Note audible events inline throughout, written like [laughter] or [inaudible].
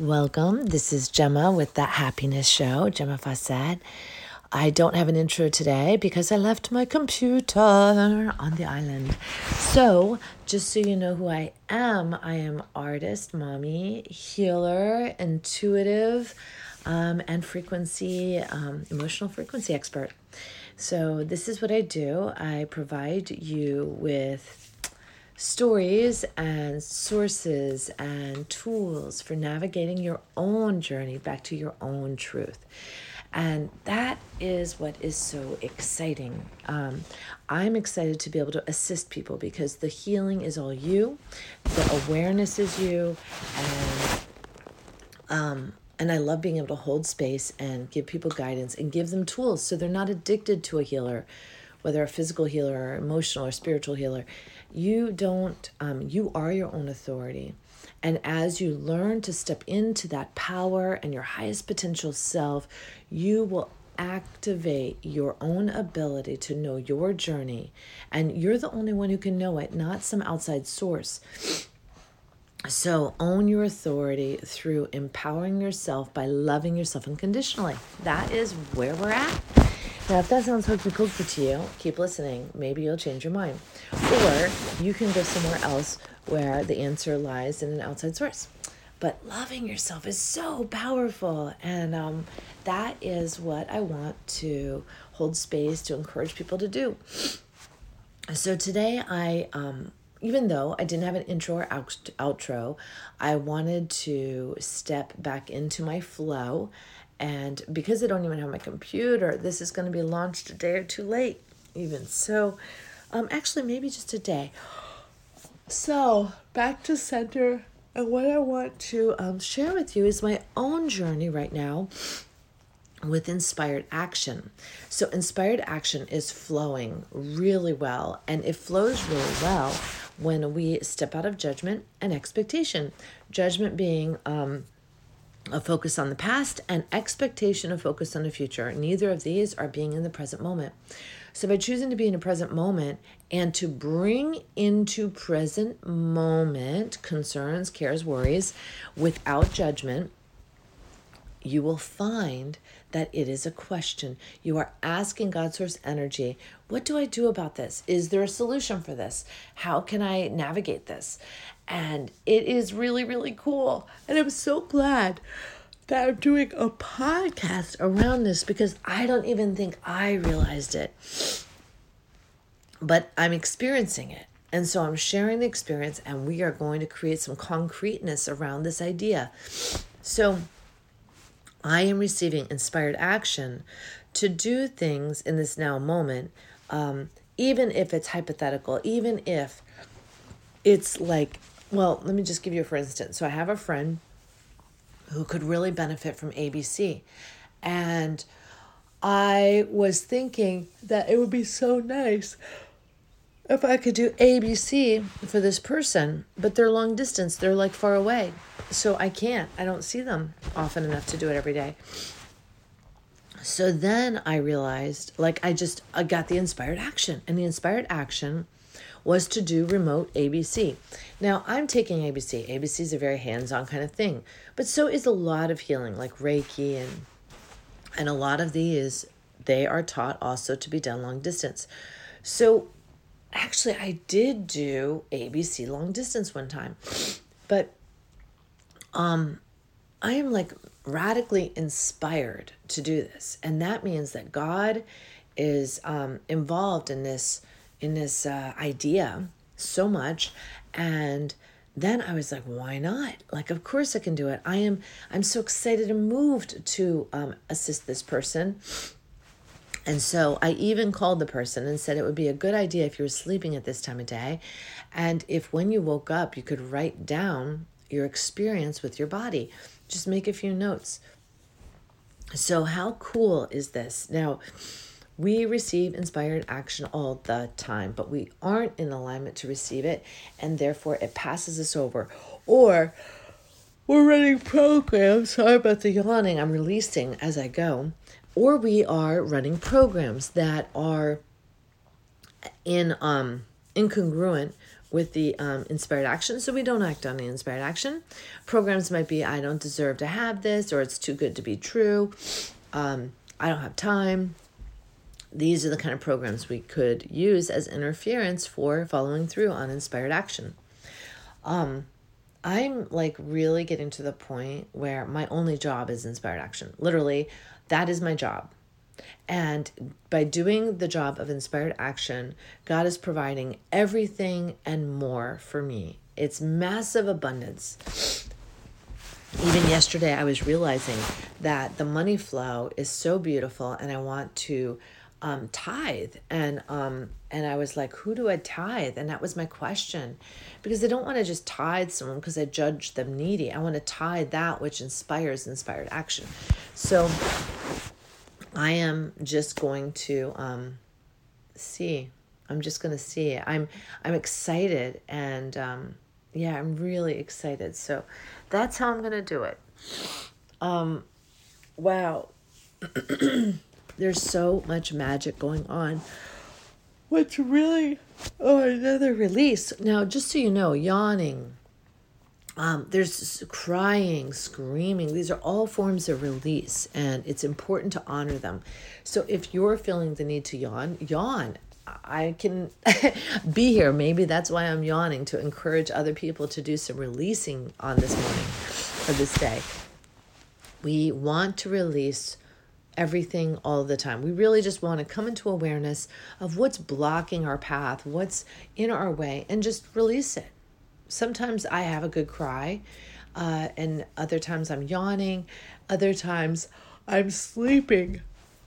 Welcome. This is Gemma with That Happiness Show, Gemma Fassad. I don't have an intro today because I left my computer on the island. So, just so you know who I am, I am artist, mommy, healer, intuitive, um, and frequency, um, emotional frequency expert. So, this is what I do. I provide you with stories and sources and tools for navigating your own journey back to your own truth. And that is what is so exciting. Um, I'm excited to be able to assist people because the healing is all you, the awareness is you, and um, and I love being able to hold space and give people guidance and give them tools so they're not addicted to a healer, whether a physical healer or emotional or spiritual healer you don't um, you are your own authority. And as you learn to step into that power and your highest potential self you will activate your own ability to know your journey. And you're the only one who can know it not some outside source. So own your authority through empowering yourself by loving yourself unconditionally. That is where we're at now, if that sounds hokey pokey to you, keep listening. Maybe you'll change your mind. Or you can go somewhere else where the answer lies in an outside source. But loving yourself is so powerful. And um, that is what I want to hold space to encourage people to do. So today, I. Um, even though I didn't have an intro or outro, I wanted to step back into my flow and because I don't even have my computer, this is going to be launched a day or two late, even. So, um, actually, maybe just a day. So, back to center. And what I want to um, share with you is my own journey right now with inspired action. So, inspired action is flowing really well, and it flows really well when we step out of judgment and expectation. Judgment being, um, a focus on the past and expectation of focus on the future. Neither of these are being in the present moment. So, by choosing to be in a present moment and to bring into present moment concerns, cares, worries without judgment, you will find that it is a question. You are asking God source energy, what do I do about this? Is there a solution for this? How can I navigate this? And it is really, really cool. And I'm so glad that I'm doing a podcast around this because I don't even think I realized it. But I'm experiencing it. And so I'm sharing the experience, and we are going to create some concreteness around this idea. So I am receiving inspired action to do things in this now moment, um, even if it's hypothetical, even if it's like well, let me just give you for instance. So I have a friend who could really benefit from ABC. And I was thinking that it would be so nice if I could do ABC for this person, but they're long distance, they're like far away. So I can't. I don't see them often enough to do it every day. So then I realized, like, I just I got the inspired action, and the inspired action was to do remote ABC. Now, I'm taking ABC. ABC is a very hands on kind of thing, but so is a lot of healing, like Reiki, and, and a lot of these, they are taught also to be done long distance. So, actually, I did do ABC long distance one time, but um, I am like radically inspired to do this, and that means that God is um, involved in this in this uh, idea so much and then i was like why not? Like of course i can do it. I am i'm so excited and moved to um, assist this person and so i even called the person and said it would be a good idea if you were sleeping at this time of day and if when you woke up you could write down your experience with your body just make a few notes so how cool is this now we receive inspired action all the time, but we aren't in alignment to receive it, and therefore it passes us over. Or we're running programs. Sorry about the yawning, I'm releasing as I go. Or we are running programs that are in um incongruent with the um, inspired action, so we don't act on the inspired action. Programs might be, I don't deserve to have this, or it's too good to be true. Um, I don't have time. These are the kind of programs we could use as interference for following through on inspired action. Um, I'm like really getting to the point where my only job is inspired action. Literally, that is my job. And by doing the job of inspired action, God is providing everything and more for me. It's massive abundance. Even yesterday, I was realizing that the money flow is so beautiful, and I want to um, tithe. And um, and I was like, who do I tithe? And that was my question, because I don't want to just tithe someone because I judge them needy. I want to tithe that which inspires inspired action. So I am just going to um, see. I'm just going to see. I'm I'm excited and um, yeah, I'm really excited. So that's how I'm going to do it. Um, wow. [clears throat] There's so much magic going on. What's really oh another release. Now, just so you know, yawning um, there's crying, screaming. These are all forms of release, and it's important to honor them. So if you're feeling the need to yawn, yawn. I can [laughs] be here. Maybe that's why I'm yawning to encourage other people to do some releasing on this morning or this day. We want to release everything all the time. We really just want to come into awareness of what's blocking our path, what's in our way, and just release it sometimes I have a good cry, uh, and other times I'm yawning, other times I'm sleeping.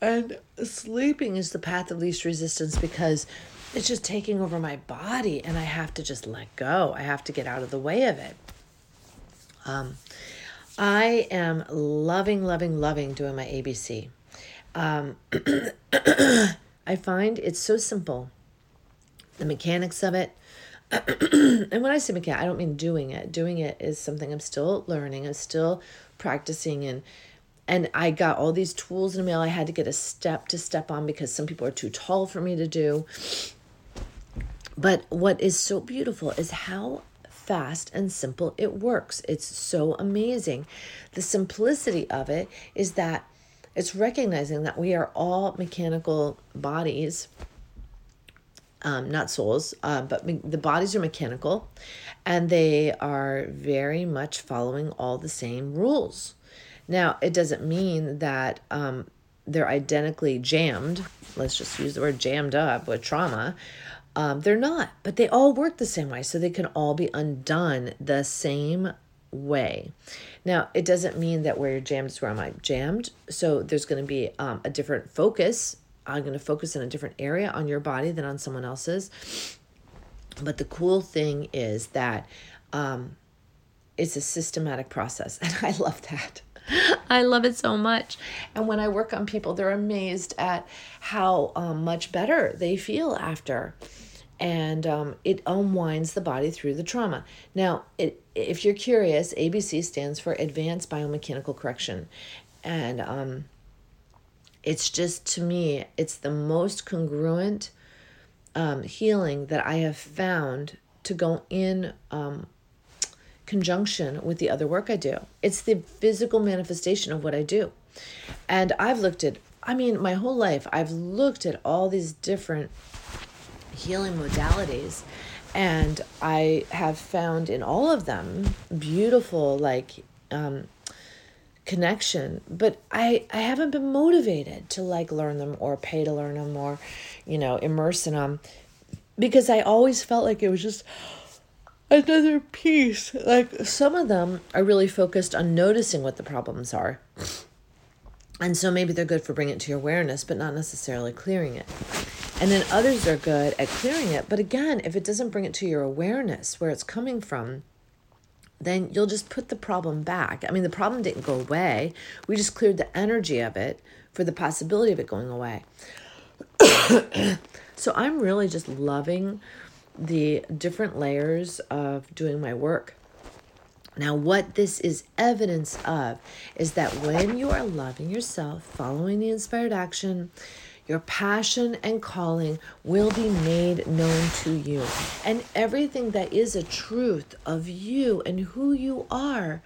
And sleeping is the path of least resistance because it's just taking over my body and I have to just let go. I have to get out of the way of it. Um, I am loving, loving, loving doing my ABC. Um, [clears throat] I find it's so simple. The mechanics of it, [clears throat] and when I say mechanic, I don't mean doing it. Doing it is something I'm still learning. I'm still practicing and and I got all these tools in the mail. I had to get a step to step on because some people are too tall for me to do. But what is so beautiful is how fast and simple it works. It's so amazing. The simplicity of it is that it's recognizing that we are all mechanical bodies um, not souls, uh, but me- the bodies are mechanical and they are very much following all the same rules. Now, it doesn't mean that um, they're identically jammed. Let's just use the word jammed up with trauma. Um, they're not, but they all work the same way. So they can all be undone the same way. Now, it doesn't mean that where you're jammed is where I'm jammed. So there's going to be um, a different focus I'm going to focus in a different area on your body than on someone else's. But the cool thing is that um, it's a systematic process, [laughs] and I love that. [laughs] I love it so much. And when I work on people, they're amazed at how um, much better they feel after. And um, it unwinds the body through the trauma. Now, it, if you're curious, ABC stands for Advanced Biomechanical Correction. And um, it's just to me, it's the most congruent um, healing that I have found to go in um, conjunction with the other work I do. It's the physical manifestation of what I do. And I've looked at, I mean, my whole life, I've looked at all these different healing modalities. And I have found in all of them beautiful, like, um, connection. But i i haven't been motivated to like learn them or pay to learn them or you know immerse in them because i always felt like it was just another piece. Like some of them are really focused on noticing what the problems are. And so maybe they're good for bringing it to your awareness but not necessarily clearing it and then others are good at clearing it but again if it doesn't bring it to your awareness where it's coming from then you'll just put the problem back. I mean, the problem didn't go away. We just cleared the energy of it for the possibility of it going away. [coughs] so I'm really just loving the different layers of doing my work. Now, what this is evidence of is that when you are loving yourself, following the inspired action, Your passion and calling will be made known to you. And everything that is a truth of you and who you are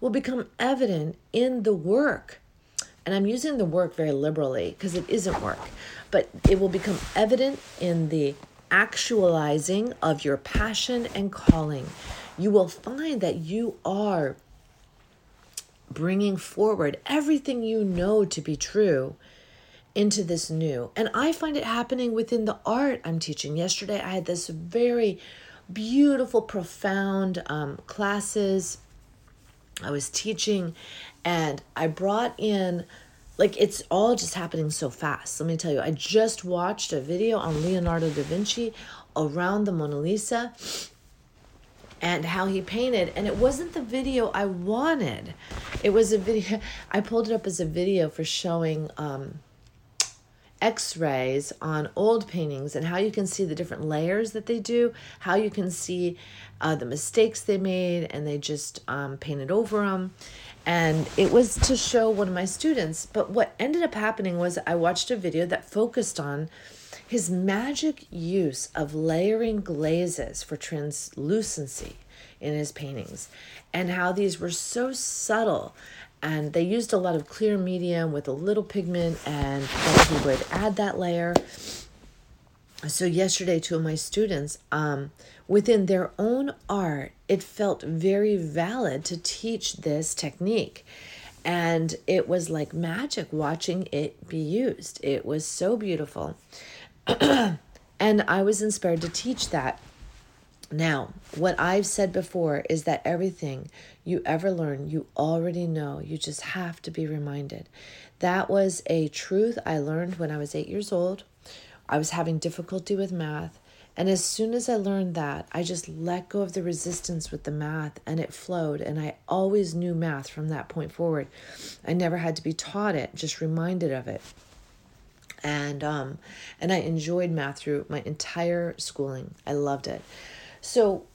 will become evident in the work. And I'm using the work very liberally because it isn't work, but it will become evident in the actualizing of your passion and calling. You will find that you are bringing forward everything you know to be true into this new. And I find it happening within the art I'm teaching. Yesterday, I had this very beautiful, profound um, classes. I was teaching, and I brought in, like, it's all just happening so fast. Let me tell you, I just watched a video on Leonardo da Vinci around the Mona Lisa and how he painted and it wasn't the video i wanted it was a video [laughs] i pulled it up as a video for showing um, x-rays on old paintings and how you can see the different layers that they do how you can see uh, the mistakes they made and they just um, painted over them and it was to show one of my students but what ended up happening was i watched a video that focused on his magic use of layering glazes for translucency in his paintings, and how these were so subtle. And they used a lot of clear medium with a little pigment, and then he would add that layer. So, yesterday, two of my students, um, within their own art, it felt very valid to teach this technique and it was like magic watching it be used. It was so beautiful. [clears throat] and I was inspired to teach that. Now, what I've said before is that everything you ever learn, you already know. You just have to be reminded. That was a truth I learned when I was eight years old. I was having difficulty with math. And as soon as I learned that, I just let go of the resistance with the math and it flowed. And I always knew math from that point forward. I never had to be taught it, just reminded of it and um, and I enjoyed math through my entire schooling. I loved it. So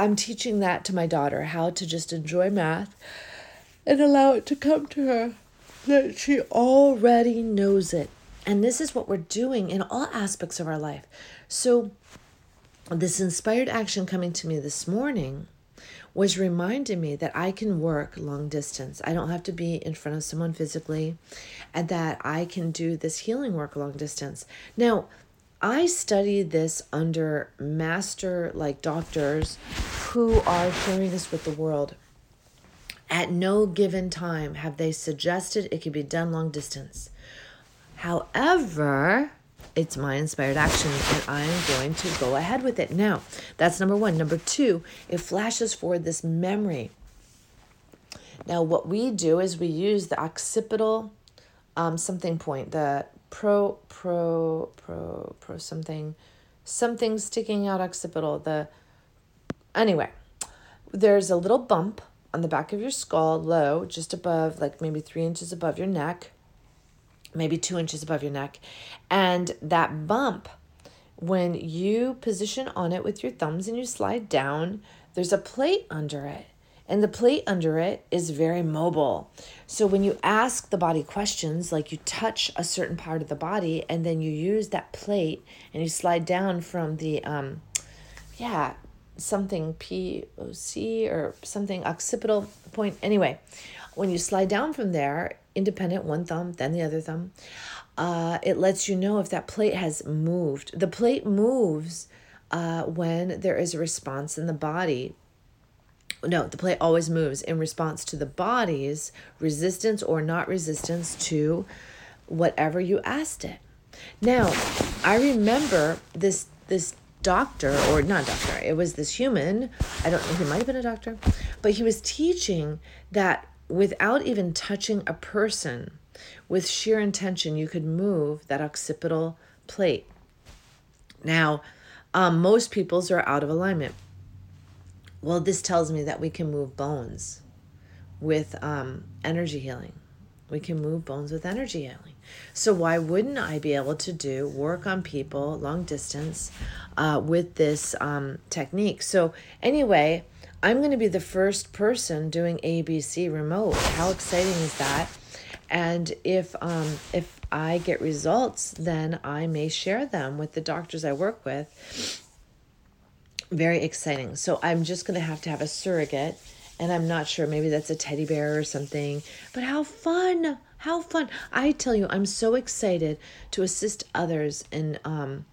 I'm teaching that to my daughter how to just enjoy math and allow it to come to her that she already knows it. And this is what we're doing in all aspects of our life. So this inspired action coming to me this morning was reminding me that I can work long distance. I don't have to be in front of someone physically, and that I can do this healing work long distance. Now, I studied this under master like doctors who are sharing this with the world. At no given time have they suggested it could be done long distance. However, it's my inspired action and I'm going to go ahead with it. Now, that's number one. Number two, it flashes forward this memory. Now, what we do is we use the occipital um, something point, the pro, pro, pro, pro something, something sticking out occipital. The anyway, there's a little bump on the back of your skull, low, just above, like maybe three inches above your neck maybe two inches above your neck. And that bump, when you position on it with your thumbs and you slide down, there's a plate under it. And the plate under it is very mobile. So when you ask the body questions, like you touch a certain part of the body and then you use that plate and you slide down from the, um, yeah, something POC or something occipital point. Anyway, when you slide down from there, independent, one thumb, then the other thumb, uh, it lets you know if that plate has moved. The plate moves uh, when there is a response in the body. No, the plate always moves in response to the body's resistance or not resistance to whatever you asked it. Now, I remember this this doctor or not doctor it was this human i don't know he might have been a doctor but he was teaching that without even touching a person, with sheer intention, you could move that occipital plate. Now, um, most people's are out of alignment. Well, this tells me that we can move bones with um, energy healing. We can move bones with energy healing. So, why wouldn't I be able to do work on people long distance uh, with this um, technique? So, anyway, I'm going to be the first person doing ABC remote. How exciting is that? And if um, if I get results, then I may share them with the doctors I work with. Very exciting. So I'm just going to have to have a surrogate, and I'm not sure. Maybe that's a teddy bear or something. But how fun! How fun! I tell you, I'm so excited to assist others in um,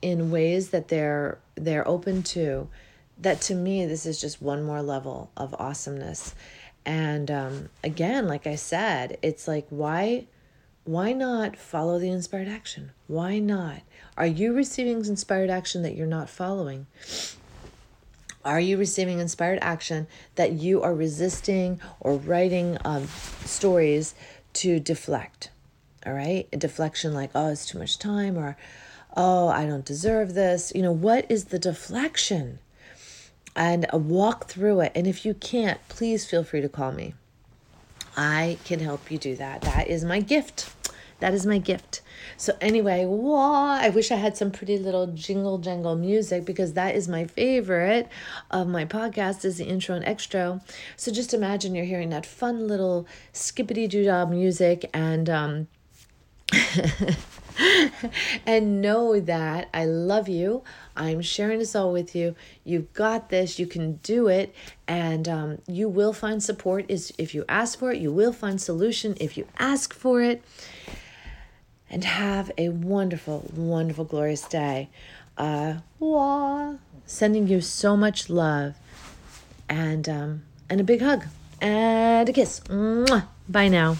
in ways that they're they're open to. That to me, this is just one more level of awesomeness. And um, again, like I said, it's like why why not follow the inspired action? Why not? Are you receiving inspired action that you're not following? Are you receiving inspired action that you are resisting or writing um, stories to deflect. All right. A deflection like, oh, it's too much time, or oh, I don't deserve this. You know, what is the deflection? And walk through it. And if you can't, please feel free to call me. I can help you do that. That is my gift. That is my gift. So anyway, wah, I wish I had some pretty little jingle jangle music because that is my favorite of my podcast is the intro and extra. So just imagine you're hearing that fun little skippity doo dah music and um [laughs] [laughs] and know that I love you. I'm sharing this all with you. You've got this. You can do it, and um, you will find support. Is if you ask for it, you will find solution if you ask for it and have a wonderful, wonderful, glorious day. Uh, wah, sending you so much love and um, and a big hug and a kiss. Mwah. Bye now.